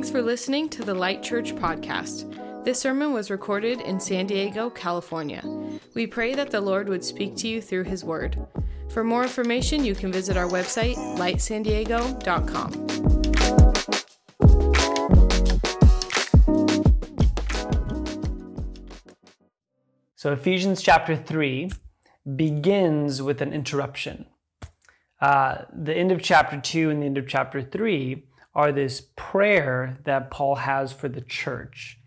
Thanks for listening to the Light Church podcast. This sermon was recorded in San Diego, California. We pray that the Lord would speak to you through His Word. For more information, you can visit our website, lightsandiego.com. So, Ephesians chapter 3 begins with an interruption. Uh, the end of chapter 2 and the end of chapter 3 are this prayer that Paul has for the church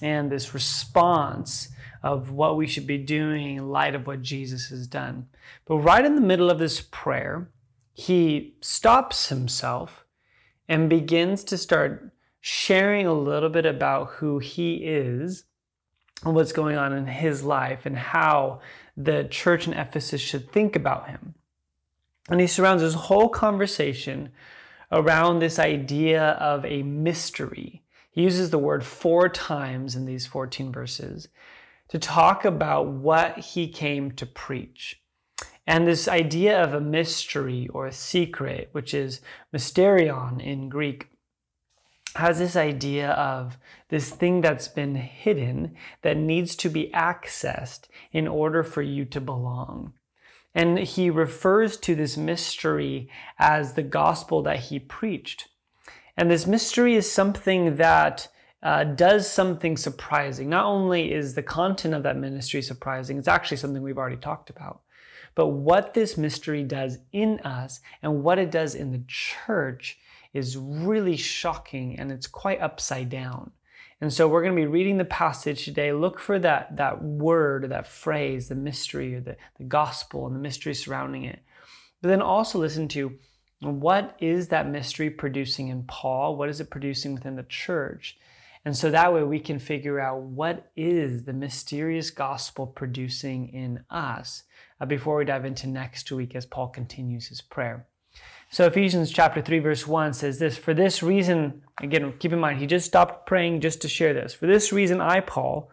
and this response of what we should be doing in light of what Jesus has done. But right in the middle of this prayer, he stops himself and begins to start sharing a little bit about who he is and what's going on in his life and how the church in Ephesus should think about him. And he surrounds his whole conversation around this idea of a mystery. He uses the word four times in these 14 verses to talk about what he came to preach. And this idea of a mystery or a secret, which is mysterion in Greek, has this idea of this thing that's been hidden that needs to be accessed in order for you to belong. And he refers to this mystery as the gospel that he preached. And this mystery is something that uh, does something surprising. Not only is the content of that ministry surprising, it's actually something we've already talked about. But what this mystery does in us and what it does in the church is really shocking and it's quite upside down. And so we're going to be reading the passage today. Look for that, that word, that phrase, the mystery, or the, the gospel and the mystery surrounding it. But then also listen to what is that mystery producing in Paul? What is it producing within the church? And so that way we can figure out what is the mysterious gospel producing in us uh, before we dive into next week as Paul continues his prayer. So Ephesians chapter 3 verse 1 says this, for this reason, again, keep in mind, he just stopped praying just to share this. For this reason, I, Paul,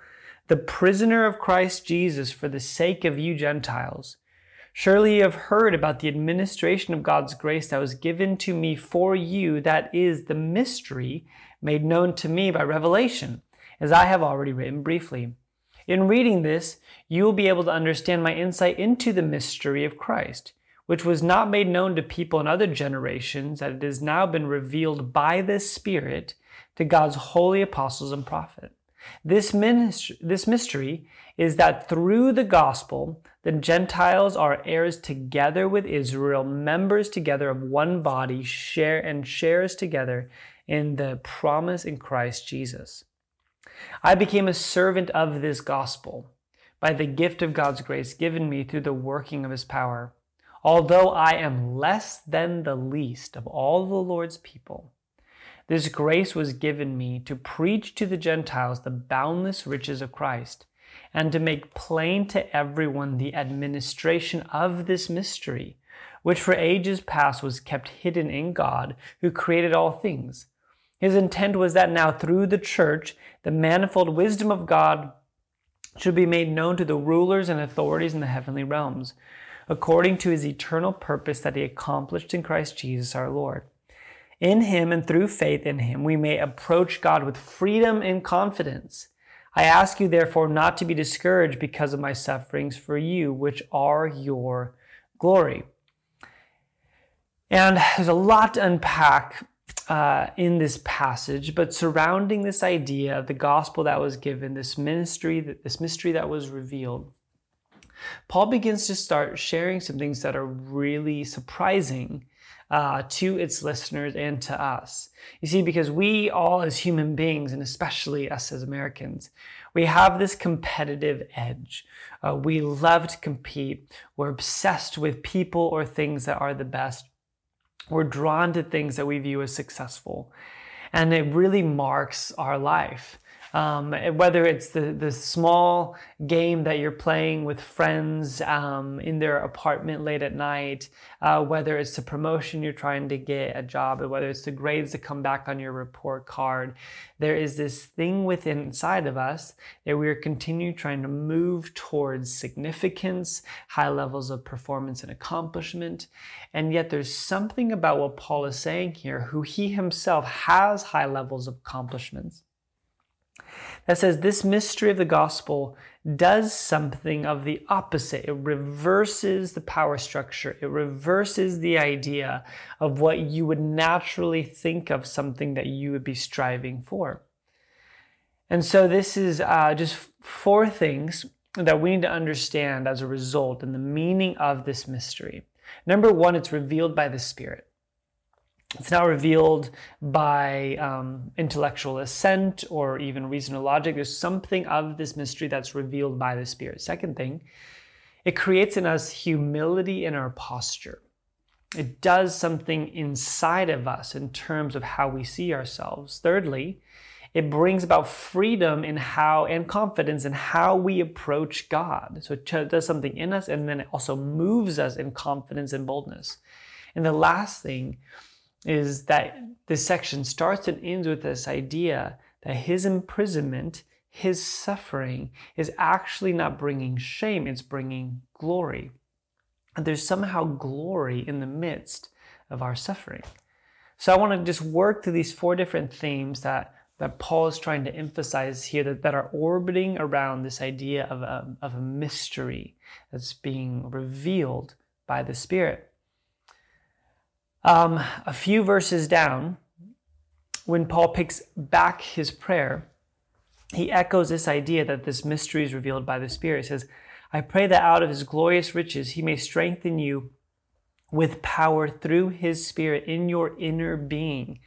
the prisoner of Christ Jesus, for the sake of you Gentiles, surely you have heard about the administration of God's grace that was given to me for you, that is the mystery made known to me by revelation, as I have already written briefly. In reading this, you will be able to understand my insight into the mystery of Christ which was not made known to people in other generations, that it has now been revealed by the Spirit to God's holy apostles and prophets. This, ministry, this mystery is that through the gospel, the Gentiles are heirs together with Israel, members together of one body, share and shares together in the promise in Christ Jesus. I became a servant of this gospel by the gift of God's grace given me through the working of his power. Although I am less than the least of all the Lord's people, this grace was given me to preach to the Gentiles the boundless riches of Christ and to make plain to everyone the administration of this mystery, which for ages past was kept hidden in God who created all things. His intent was that now through the church, the manifold wisdom of God should be made known to the rulers and authorities in the heavenly realms according to his eternal purpose that he accomplished in Christ Jesus our Lord. In him and through faith in him, we may approach God with freedom and confidence. I ask you, therefore, not to be discouraged because of my sufferings for you, which are your glory. And there's a lot to unpack uh, in this passage, but surrounding this idea of the gospel that was given, this ministry, this mystery that was revealed, Paul begins to start sharing some things that are really surprising uh, to its listeners and to us. You see, because we all as human beings, and especially us as Americans, we have this competitive edge. Uh, we love to compete. We're obsessed with people or things that are the best. We're drawn to things that we view as successful. And it really marks our life. Um, whether it's the, the small game that you're playing with friends um, in their apartment late at night, uh, whether it's the promotion you're trying to get a job, or whether it's the grades that come back on your report card, there is this thing within inside of us that we are continuing trying to move towards significance, high levels of performance and accomplishment. And yet there's something about what Paul is saying here, who he himself has high levels of accomplishments that says this mystery of the gospel does something of the opposite. It reverses the power structure, it reverses the idea of what you would naturally think of something that you would be striving for. And so, this is uh, just four things that we need to understand as a result and the meaning of this mystery. Number one, it's revealed by the Spirit. It's not revealed by um, intellectual assent or even reason or logic. There's something of this mystery that's revealed by the Spirit. Second thing, it creates in us humility in our posture. It does something inside of us in terms of how we see ourselves. Thirdly, it brings about freedom in how and confidence in how we approach God. So it does something in us and then it also moves us in confidence and boldness. And the last thing is that this section starts and ends with this idea that his imprisonment, his suffering, is actually not bringing shame, it's bringing glory. And there's somehow glory in the midst of our suffering. So I want to just work through these four different themes that, that Paul is trying to emphasize here that, that are orbiting around this idea of a, of a mystery that's being revealed by the Spirit. Um, a few verses down, when Paul picks back his prayer, he echoes this idea that this mystery is revealed by the Spirit. He says, I pray that out of his glorious riches he may strengthen you with power through his Spirit in your inner being,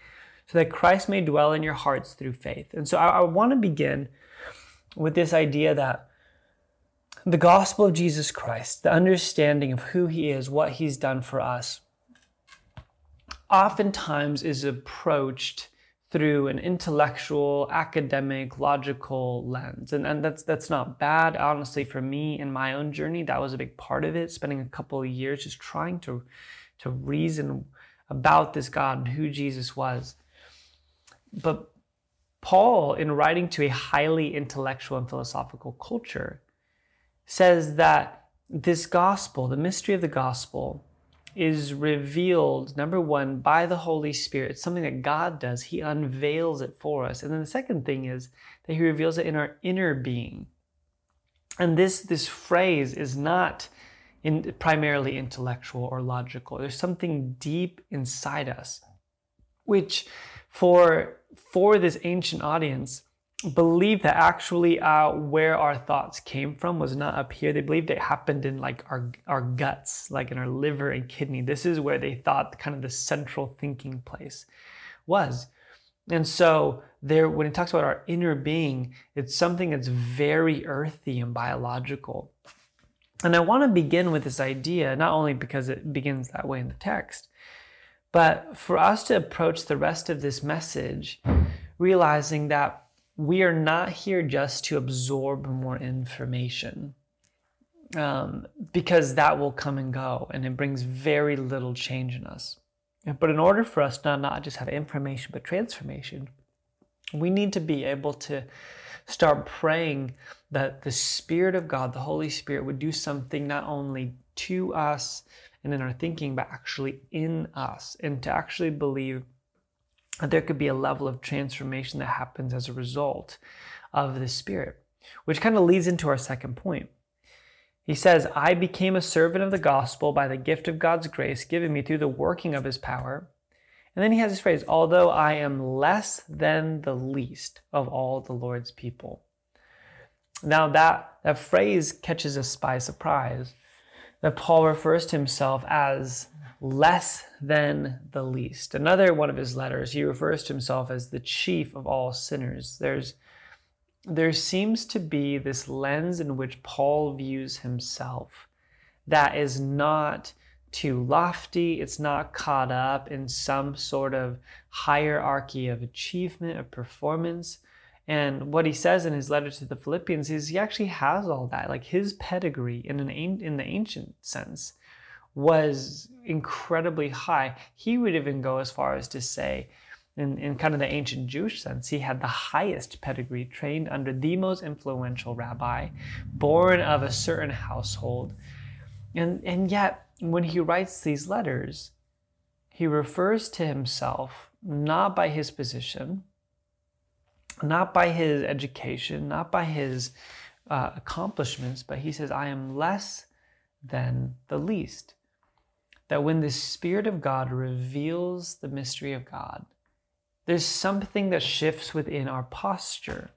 so that Christ may dwell in your hearts through faith. And so I, I want to begin with this idea that the gospel of Jesus Christ, the understanding of who he is, what he's done for us, oftentimes is approached through an intellectual, academic, logical lens. And, and that's that's not bad. Honestly, for me in my own journey, that was a big part of it, spending a couple of years just trying to, to reason about this God and who Jesus was. But Paul, in writing to a highly intellectual and philosophical culture, says that this gospel, the mystery of the gospel, is revealed, number one, by the Holy Spirit. It's something that God does. He unveils it for us. And then the second thing is that He reveals it in our inner being. And this, this phrase is not in, primarily intellectual or logical. There's something deep inside us, which for, for this ancient audience, believed that actually uh, where our thoughts came from was not up here. They believed it happened in like our, our guts, like in our liver and kidney. This is where they thought kind of the central thinking place was. And so there, when it talks about our inner being, it's something that's very earthy and biological. And I want to begin with this idea, not only because it begins that way in the text, but for us to approach the rest of this message, realizing that we are not here just to absorb more information um, because that will come and go and it brings very little change in us. But in order for us to not just have information but transformation, we need to be able to start praying that the Spirit of God, the Holy Spirit, would do something not only to us and in our thinking, but actually in us, and to actually believe there could be a level of transformation that happens as a result of the Spirit, which kind of leads into our second point. He says, I became a servant of the gospel by the gift of God's grace given me through the working of his power. And then he has this phrase, although I am less than the least of all the Lord's people. Now that, that phrase catches us by surprise that Paul refers to himself as less than the least. Another one of his letters, he refers to himself as the chief of all sinners. There's there seems to be this lens in which Paul views himself that is not too lofty, it's not caught up in some sort of hierarchy of achievement, of performance. And what he says in his letter to the Philippians is he actually has all that. Like his pedigree in an in the ancient sense was incredibly high. He would even go as far as to say, in, in kind of the ancient Jewish sense, he had the highest pedigree, trained under the most influential rabbi, born of a certain household. And, and yet, when he writes these letters, he refers to himself not by his position, not by his education, not by his uh, accomplishments, but he says, I am less than the least. That when the Spirit of God reveals the mystery of God, there's something that shifts within our posture.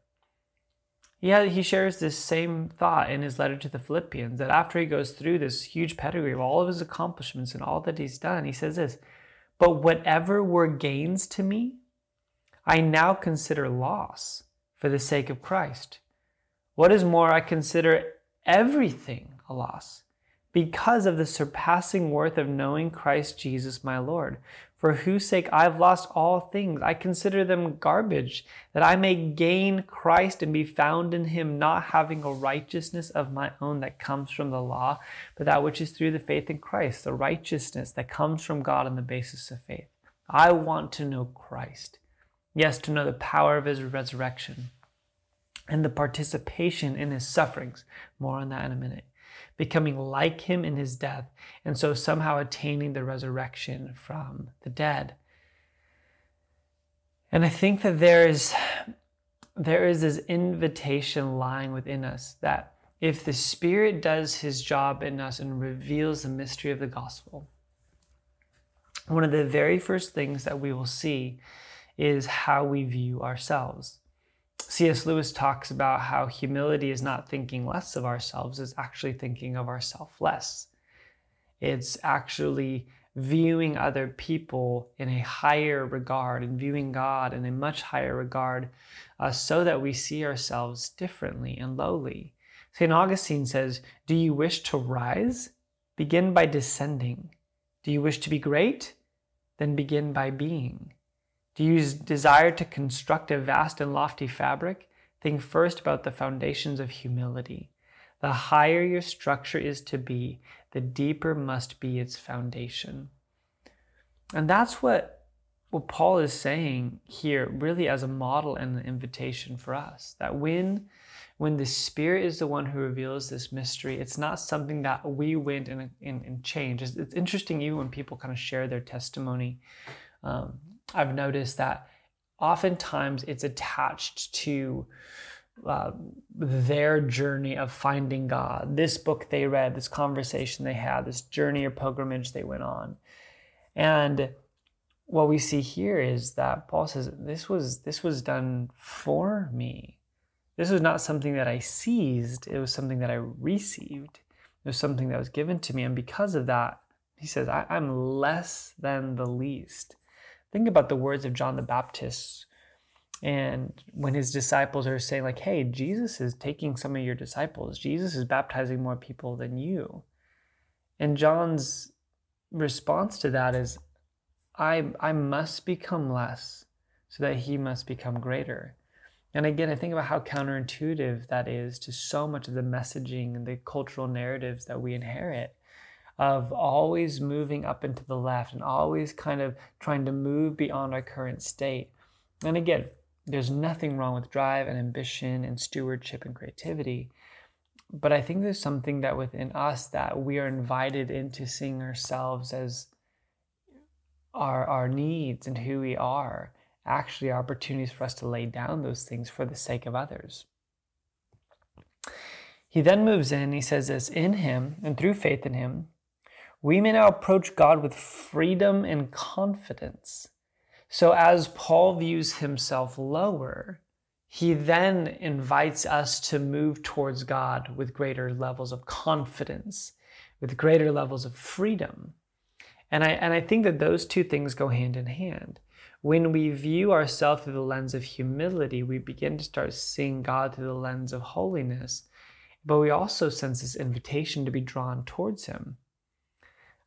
Yeah, he shares this same thought in his letter to the Philippians that after he goes through this huge pedigree of all of his accomplishments and all that he's done, he says this, but whatever were gains to me, I now consider loss for the sake of Christ. What is more, I consider everything a loss because of the surpassing worth of knowing Christ Jesus my Lord, for whose sake I have lost all things. I consider them garbage, that I may gain Christ and be found in him, not having a righteousness of my own that comes from the law, but that which is through the faith in Christ, the righteousness that comes from God on the basis of faith. I want to know Christ. Yes, to know the power of his resurrection and the participation in his sufferings. More on that in a minute. Becoming like him in his death, and so somehow attaining the resurrection from the dead. And I think that there is there is this invitation lying within us that if the Spirit does his job in us and reveals the mystery of the gospel, one of the very first things that we will see is how we view ourselves. C.S. Lewis talks about how humility is not thinking less of ourselves, it's actually thinking of ourselves less. It's actually viewing other people in a higher regard and viewing God in a much higher regard uh, so that we see ourselves differently and lowly. St. Augustine says, Do you wish to rise? Begin by descending. Do you wish to be great? Then begin by being. Do you desire to construct a vast and lofty fabric? Think first about the foundations of humility. The higher your structure is to be, the deeper must be its foundation. And that's what, what Paul is saying here, really as a model and an invitation for us. That when, when the Spirit is the one who reveals this mystery, it's not something that we went and, and, and change. It's, it's interesting, even when people kind of share their testimony. Um, I've noticed that oftentimes it's attached to uh, their journey of finding God, this book they read, this conversation they had, this journey or pilgrimage they went on. And what we see here is that Paul says this was this was done for me. This was not something that I seized, it was something that I received. It was something that was given to me. And because of that, he says, I, I'm less than the least. Think about the words of John the Baptist and when his disciples are saying, like, hey, Jesus is taking some of your disciples, Jesus is baptizing more people than you. And John's response to that is, I, I must become less so that he must become greater. And again, I think about how counterintuitive that is to so much of the messaging and the cultural narratives that we inherit of always moving up into the left and always kind of trying to move beyond our current state. And again, there's nothing wrong with drive and ambition and stewardship and creativity. But I think there's something that within us that we are invited into seeing ourselves as our, our needs and who we are actually opportunities for us to lay down those things for the sake of others. He then moves in, he says this in him and through faith in him, we may now approach God with freedom and confidence. So, as Paul views himself lower, he then invites us to move towards God with greater levels of confidence, with greater levels of freedom. And I, and I think that those two things go hand in hand. When we view ourselves through the lens of humility, we begin to start seeing God through the lens of holiness. But we also sense this invitation to be drawn towards Him.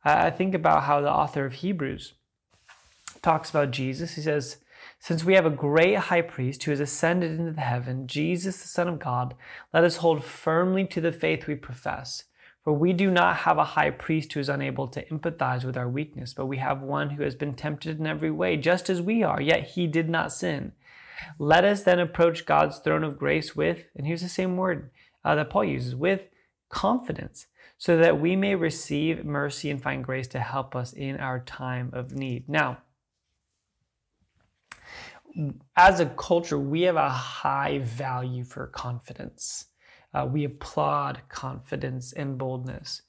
I think about how the author of Hebrews talks about Jesus. He says, Since we have a great high priest who has ascended into the heaven, Jesus, the Son of God, let us hold firmly to the faith we profess. For we do not have a high priest who is unable to empathize with our weakness, but we have one who has been tempted in every way, just as we are, yet he did not sin. Let us then approach God's throne of grace with, and here's the same word uh, that Paul uses, with confidence, so that we may receive mercy and find grace to help us in our time of need. Now, as a culture, we have a high value for confidence. Uh, we applaud confidence and boldness.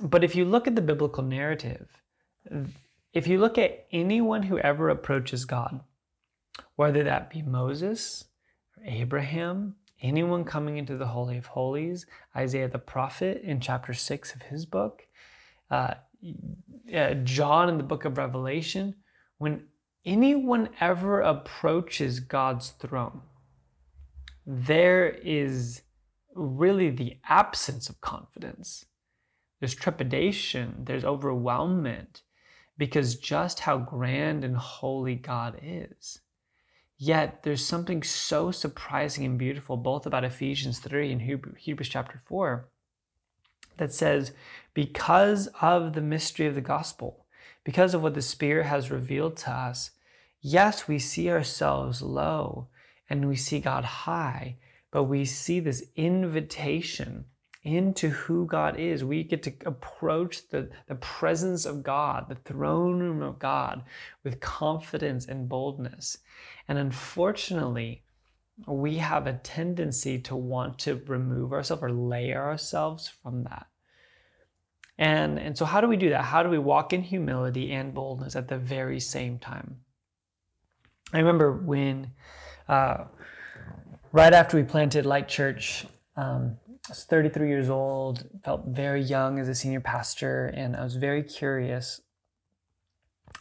But if you look at the biblical narrative, if you look at anyone who ever approaches God, whether that be Moses, or Abraham, anyone coming into the Holy of Holies, Isaiah the prophet in chapter 6 of his book, uh, uh, John in the book of Revelation, when anyone ever approaches God's throne, there is really the absence of confidence. There's trepidation, there's overwhelmment, because just how grand and holy God is. Yet there's something so surprising and beautiful both about Ephesians 3 and Hebrews chapter 4 that says, because of the mystery of the gospel, because of what the Spirit has revealed to us, yes, we see ourselves low and we see God high, but we see this invitation into who God is. We get to approach the, the presence of God, the throne room of God, with confidence and boldness. And unfortunately, we have a tendency to want to remove ourselves or layer ourselves from that. And, and so, how do we do that? How do we walk in humility and boldness at the very same time? I remember when, uh, right after we planted Light Church, um, I was 33 years old, felt very young as a senior pastor, and I was very curious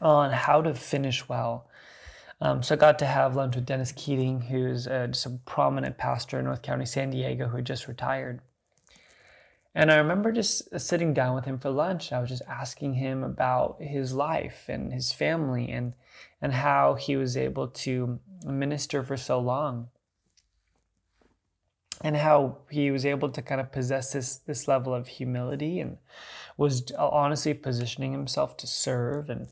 on how to finish well. Um, so I got to have lunch with Dennis Keating, who's uh, just a prominent pastor in North County, San Diego, who had just retired. And I remember just sitting down with him for lunch. I was just asking him about his life and his family and and how he was able to minister for so long and how he was able to kind of possess this this level of humility and was honestly positioning himself to serve and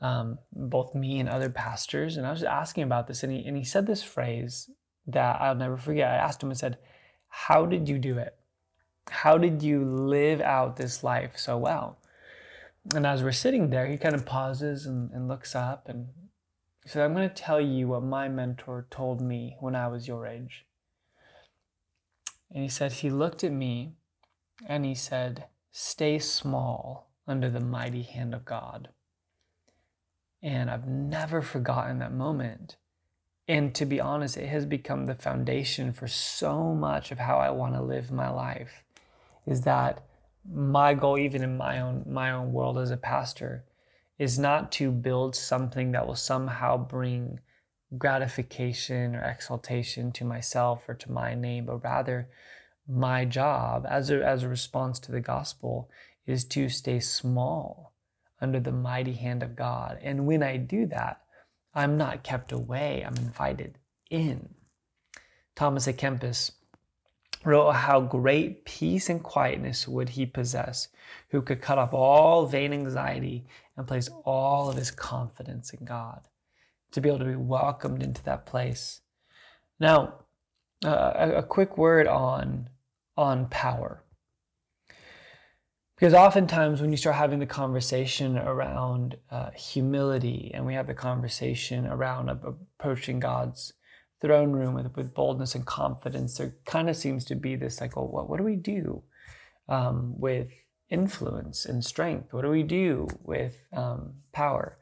um, both me and other pastors. And i was asking about this and he, and he said this phrase that i'll never forget. I asked him and said how did you do it? How did you live out this life so well? And as we're sitting there he kind of pauses and, and looks up and he said, I'm going to tell you what my mentor told me when I was your age. And he said, He looked at me and he said, Stay small under the mighty hand of God. And I've never forgotten that moment. And to be honest, it has become the foundation for so much of how I want to live my life. Is that my goal, even in my own my own world as a pastor, is not to build something that will somehow bring gratification or exaltation to myself or to my name, but rather my job as a, as a response to the gospel is to stay small under the mighty hand of God. And when I do that, I'm not kept away, I'm invited in. Thomas à Kempis wrote how great peace and quietness would he possess who could cut off all vain anxiety and place all of his confidence in God to be able to be welcomed into that place. Now, uh, a, a quick word on on power. Because oftentimes, when you start having the conversation around uh, humility and we have the conversation around approaching God's throne room with, with boldness and confidence, there kind of seems to be this like, well, what, what do we do um, with influence and strength? What do we do with um, power?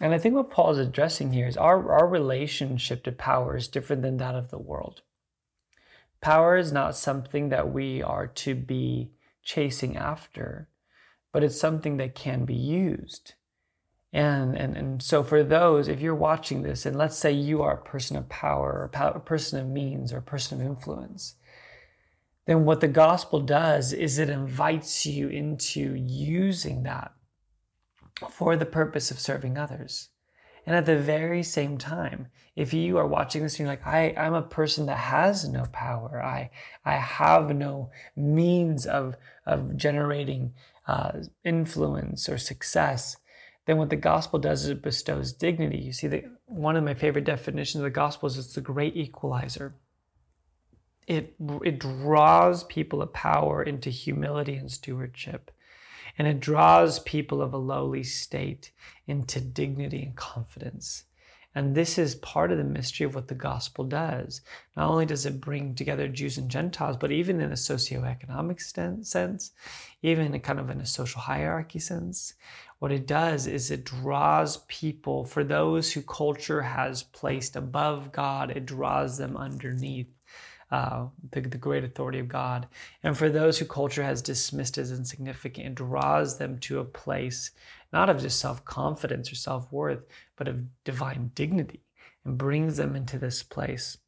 And I think what Paul is addressing here is our, our relationship to power is different than that of the world. Power is not something that we are to be chasing after, but it's something that can be used. And, and, and so, for those, if you're watching this, and let's say you are a person of power, or a person of means, or a person of influence, then what the gospel does is it invites you into using that for the purpose of serving others. And at the very same time, if you are watching this and you're like, I, I'm a person that has no power, I, I have no means of, of generating uh, influence or success, then what the gospel does is it bestows dignity. You see, that one of my favorite definitions of the gospel is it's the great equalizer. It, it draws people of power into humility and stewardship. And it draws people of a lowly state into dignity and confidence. And this is part of the mystery of what the gospel does. Not only does it bring together Jews and Gentiles, but even in a socioeconomic sense, even in a kind of in a social hierarchy sense, what it does is it draws people, for those who culture has placed above God, it draws them underneath uh, the, the great authority of God. And for those who culture has dismissed as insignificant, it draws them to a place not of just self confidence or self worth, but of divine dignity and brings them into this place.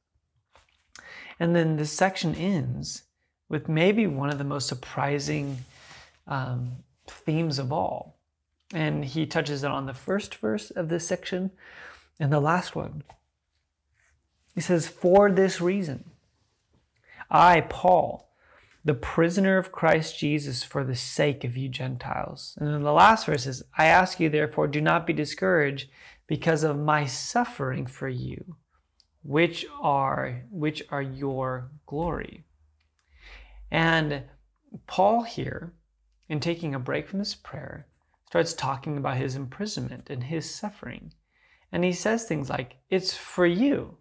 And then this section ends with maybe one of the most surprising um, themes of all. And he touches it on the first verse of this section and the last one. He says, For this reason, I, Paul, the prisoner of Christ Jesus for the sake of you Gentiles. And then the last verse is, I ask you, therefore, do not be discouraged because of my suffering for you, which are, which are your glory. And Paul here, in taking a break from this prayer, starts talking about his imprisonment and his suffering. And he says things like, It's for you.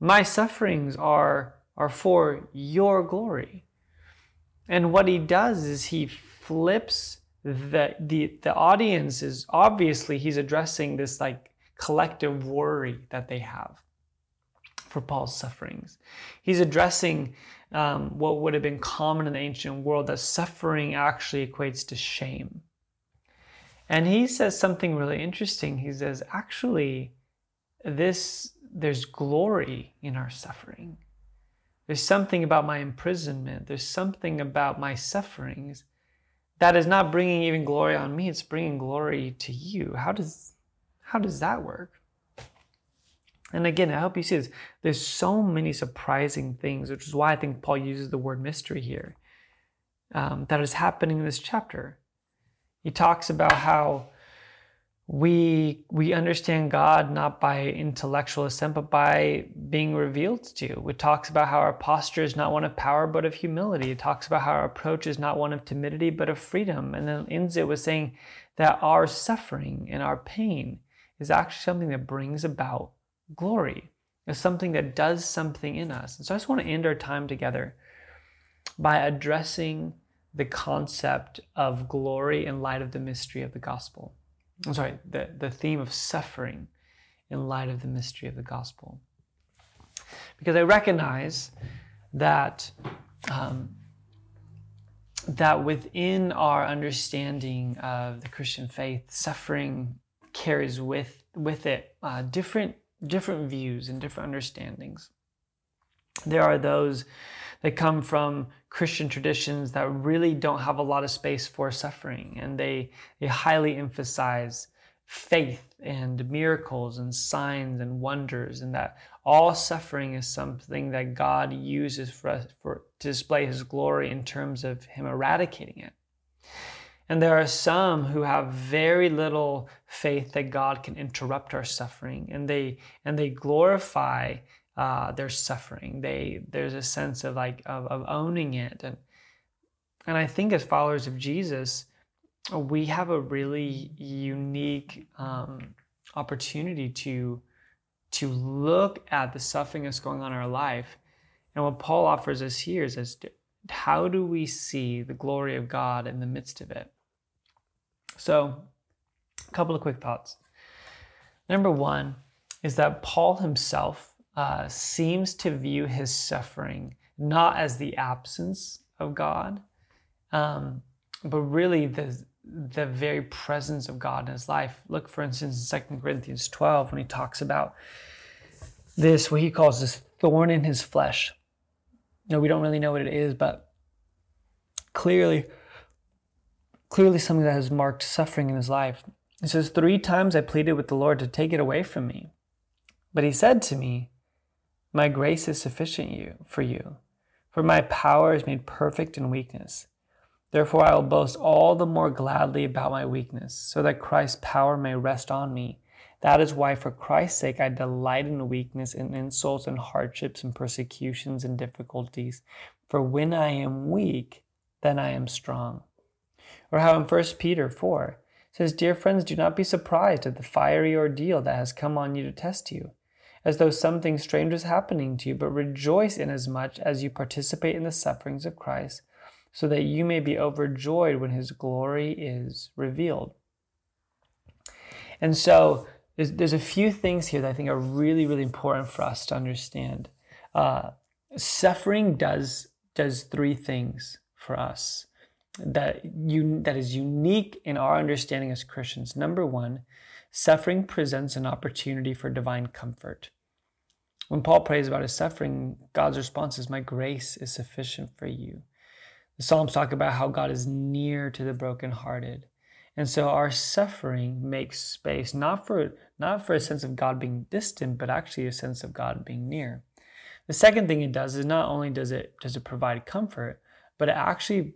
My sufferings are, are for your glory. And what he does is he flips the, the, the audience is obviously he's addressing this like collective worry that they have for Paul's sufferings. He's addressing um, what would have been common in the ancient world that suffering actually equates to shame. And he says something really interesting. He says, actually, this there's glory in our suffering. There's something about my imprisonment. There's something about my sufferings that is not bringing even glory on me. It's bringing glory to you. How does how does that work? And again, I hope you see this. There's so many surprising things, which is why I think Paul uses the word mystery here, um, that is happening in this chapter. He talks about how we we understand God not by intellectual assent, but by being revealed to. It talks about how our posture is not one of power, but of humility. It talks about how our approach is not one of timidity, but of freedom. And then ends was saying that our suffering and our pain is actually something that brings about glory. It's something that does something in us. And so I just want to end our time together by addressing the concept of glory in light of the mystery of the gospel. I'm sorry, the, the theme of suffering in light of the mystery of the gospel. Because I recognize that um, that within our understanding of the Christian faith, suffering carries with with it uh, different different views and different understandings. There are those that come from Christian traditions that really don't have a lot of space for suffering, and they, they highly emphasize faith and miracles and signs and wonders, and that all suffering is something that God uses for us for, to display His glory in terms of Him eradicating it. And there are some who have very little faith that God can interrupt our suffering, and they and they glorify uh, their suffering. They there's a sense of like of, of owning it, and and I think as followers of Jesus, we have a really unique um, opportunity to to look at the suffering that's going on in our life, and what Paul offers us here is as how do we see the glory of God in the midst of it? So, a couple of quick thoughts. Number one is that Paul himself uh, seems to view his suffering not as the absence of God, um, but really the, the very presence of God in his life. Look, for instance, in 2 Corinthians 12, when he talks about this, what he calls this thorn in his flesh. No, we don't really know what it is, but clearly, clearly something that has marked suffering in his life. He says, Three times I pleaded with the Lord to take it away from me. But he said to me, My grace is sufficient you, for you, for my power is made perfect in weakness. Therefore, I will boast all the more gladly about my weakness, so that Christ's power may rest on me. That is why, for Christ's sake, I delight in weakness, in insults, and hardships, and persecutions, and difficulties. For when I am weak, then I am strong. Or how in 1 Peter 4 says, Dear friends, do not be surprised at the fiery ordeal that has come on you to test you, as though something strange was happening to you, but rejoice inasmuch as much as you participate in the sufferings of Christ so that you may be overjoyed when his glory is revealed. And so there's, there's a few things here that I think are really, really important for us to understand. Uh, suffering does does three things for us that you that is unique in our understanding as Christians. Number one, suffering presents an opportunity for divine comfort. When Paul prays about his suffering, God's response is, My grace is sufficient for you. The Psalms talk about how God is near to the brokenhearted. And so our suffering makes space not for not for a sense of God being distant, but actually a sense of God being near. The second thing it does is not only does it does it provide comfort, but it actually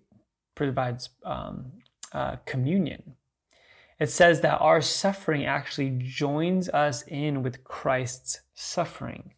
provides um, uh, communion. It says that our suffering actually joins us in with Christ's suffering.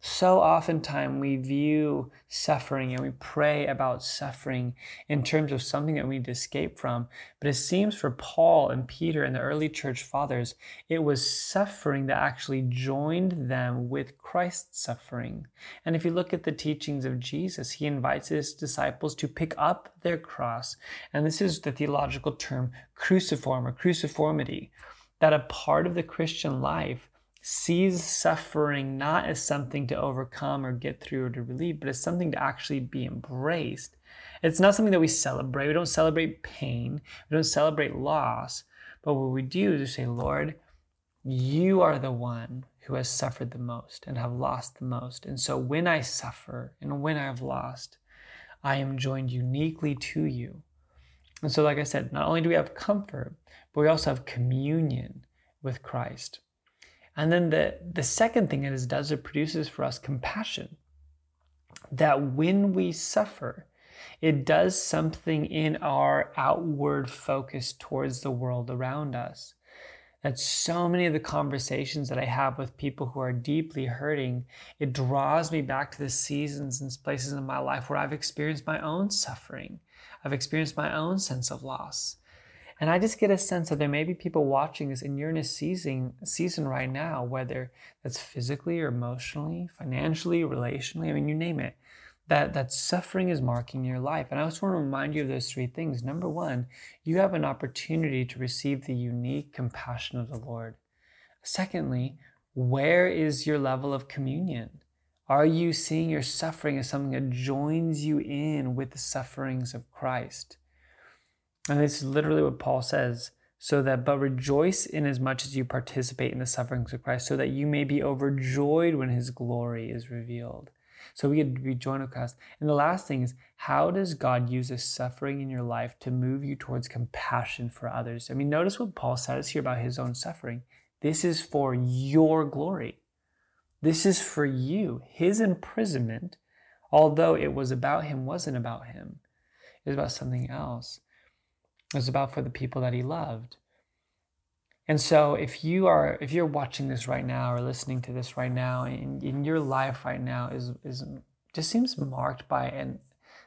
So oftentimes we view suffering and we pray about suffering in terms of something that we need to escape from. But it seems for Paul and Peter and the early church fathers, it was suffering that actually joined them with Christ's suffering. And if you look at the teachings of Jesus, he invites his disciples to pick up their cross. And this is the theological term cruciform or cruciformity, that a part of the Christian life sees suffering not as something to overcome or get through or to relieve, but as something to actually be embraced. It's not something that we celebrate. We don't celebrate pain, we don't celebrate loss. But what we do is we say, Lord, you are the one who has suffered the most and have lost the most. And so when I suffer and when I have lost, I am joined uniquely to you. And so, like I said, not only do we have comfort, but we also have communion with Christ. And then the, the second thing it does, it produces for us compassion. That when we suffer, it does something in our outward focus towards the world around us. That so many of the conversations that I have with people who are deeply hurting, it draws me back to the seasons and places in my life where I've experienced my own suffering. I've experienced my own sense of loss. And I just get a sense that there may be people watching this and you're in a season, season right now, whether that's physically or emotionally, financially, relationally, I mean, you name it, that, that suffering is marking your life. And I just want to remind you of those three things. Number one, you have an opportunity to receive the unique compassion of the Lord. Secondly, where is your level of communion? Are you seeing your suffering as something that joins you in with the sufferings of Christ? And this is literally what Paul says so that but rejoice in as much as you participate in the sufferings of Christ, so that you may be overjoyed when his glory is revealed. So we get to be joined with Christ. And the last thing is, how does God use this suffering in your life to move you towards compassion for others? I mean, notice what Paul says here about his own suffering. This is for your glory. This is for you. His imprisonment, although it was about him, wasn't about him. It was about something else. It was about for the people that he loved. And so if you are if you're watching this right now or listening to this right now and in your life right now is is just seems marked by an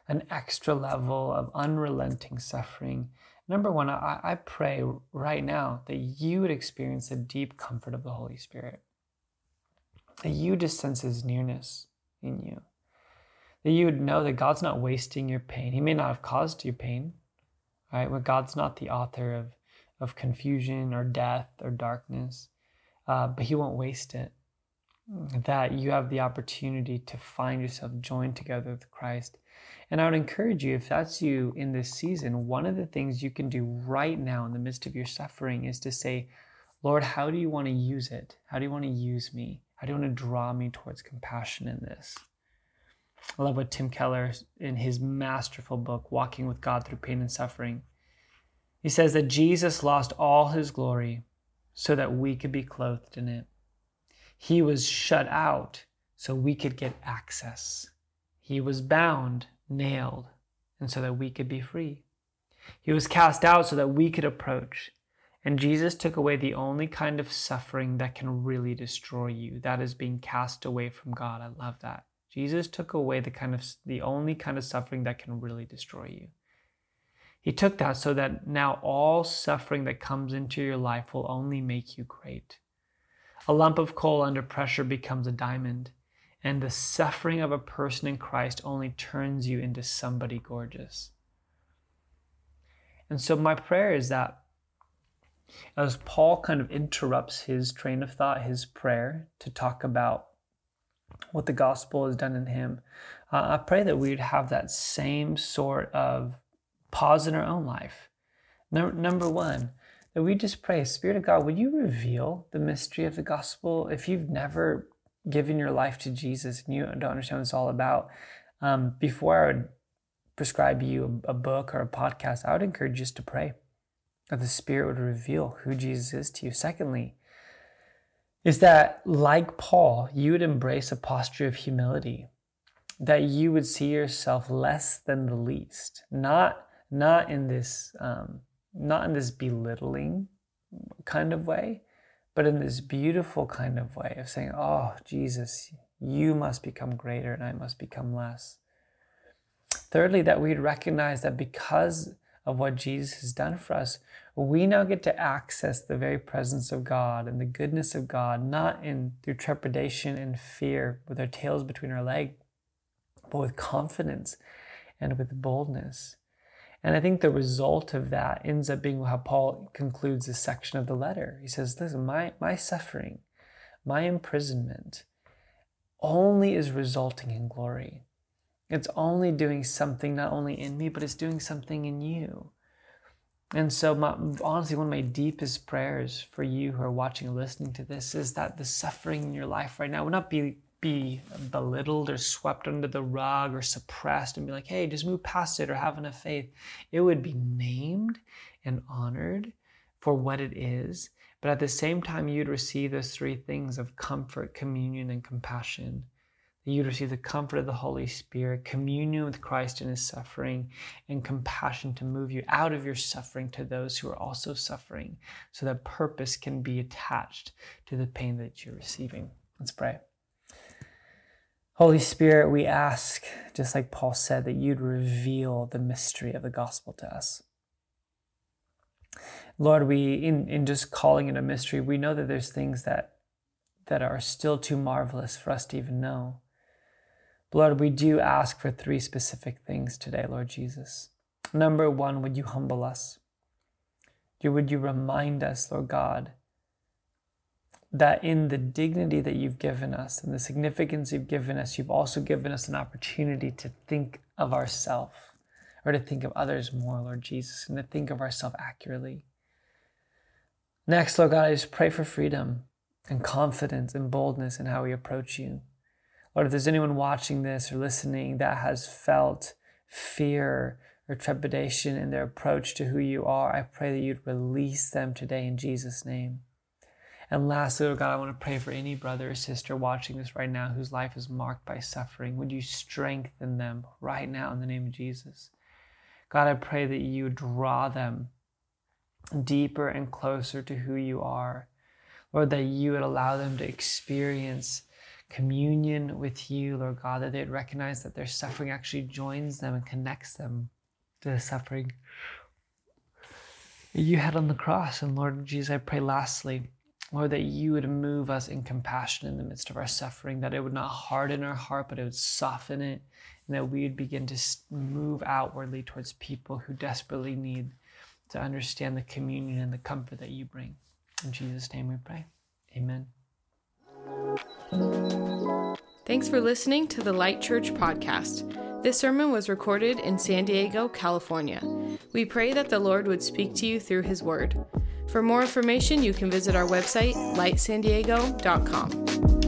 an extra level of unrelenting suffering. Number one, I, I pray right now that you would experience the deep comfort of the Holy Spirit. That you just sense his nearness in you. That you would know that God's not wasting your pain. He may not have caused your pain, right? But God's not the author of, of confusion or death or darkness, uh, but He won't waste it. That you have the opportunity to find yourself joined together with Christ. And I would encourage you, if that's you in this season, one of the things you can do right now in the midst of your suffering is to say, Lord, how do you want to use it? How do you want to use me? How do you want to draw me towards compassion in this? I love what Tim Keller, in his masterful book, Walking with God Through Pain and Suffering, He says that Jesus lost all his glory so that we could be clothed in it. He was shut out so we could get access. He was bound, nailed, and so that we could be free. He was cast out so that we could approach. And Jesus took away the only kind of suffering that can really destroy you. That is being cast away from God. I love that. Jesus took away the kind of the only kind of suffering that can really destroy you. He took that so that now all suffering that comes into your life will only make you great. A lump of coal under pressure becomes a diamond, and the suffering of a person in Christ only turns you into somebody gorgeous. And so, my prayer is that as Paul kind of interrupts his train of thought, his prayer, to talk about what the gospel has done in him, uh, I pray that we'd have that same sort of pause in our own life. Number, number one, that we just pray, Spirit of God, would you reveal the mystery of the gospel? If you've never given your life to Jesus and you don't understand what it's all about, um, before I would prescribe you a, a book or a podcast, I would encourage you just to pray that the Spirit would reveal who Jesus is to you. Secondly, is that like Paul, you would embrace a posture of humility, that you would see yourself less than the least, not not in this um, not in this belittling kind of way, but in this beautiful kind of way of saying, "Oh, Jesus, you must become greater and I must become less." Thirdly, that we'd recognize that because of what Jesus has done for us, we now get to access the very presence of God and the goodness of God, not in through trepidation and fear with our tails between our legs, but with confidence and with boldness. And I think the result of that ends up being how Paul concludes this section of the letter. He says, Listen, my, my suffering, my imprisonment only is resulting in glory. It's only doing something not only in me, but it's doing something in you. And so, my, honestly, one of my deepest prayers for you who are watching and listening to this is that the suffering in your life right now would not be be belittled or swept under the rug or suppressed and be like, hey, just move past it or have enough faith. It would be named and honored for what it is. But at the same time, you'd receive those three things of comfort, communion, and compassion. You'd receive the comfort of the Holy Spirit, communion with Christ in his suffering, and compassion to move you out of your suffering to those who are also suffering, so that purpose can be attached to the pain that you're receiving. Let's pray. Holy Spirit, we ask, just like Paul said, that you'd reveal the mystery of the gospel to us. Lord, we in, in just calling it a mystery, we know that there's things that that are still too marvelous for us to even know. Lord, we do ask for three specific things today, Lord Jesus. Number one, would you humble us? Would you remind us, Lord God, that in the dignity that you've given us and the significance you've given us, you've also given us an opportunity to think of ourselves or to think of others more, Lord Jesus, and to think of ourselves accurately. Next, Lord God, I just pray for freedom and confidence and boldness in how we approach you. Lord, if there's anyone watching this or listening that has felt fear or trepidation in their approach to who you are, I pray that you'd release them today in Jesus' name. And lastly, Lord God, I want to pray for any brother or sister watching this right now whose life is marked by suffering. Would you strengthen them right now in the name of Jesus? God, I pray that you draw them deeper and closer to who you are. Lord, that you would allow them to experience communion with you, Lord God, that they'd recognize that their suffering actually joins them and connects them to the suffering you had on the cross. And Lord Jesus, I pray lastly Lord, that you would move us in compassion in the midst of our suffering, that it would not harden our heart, but it would soften it, and that we would begin to move outwardly towards people who desperately need to understand the communion and the comfort that you bring. In Jesus' name we pray. Amen. Thanks for listening to the Light Church podcast. This sermon was recorded in San Diego, California. We pray that the Lord would speak to you through his word. For more information, you can visit our website, lightsandiego.com.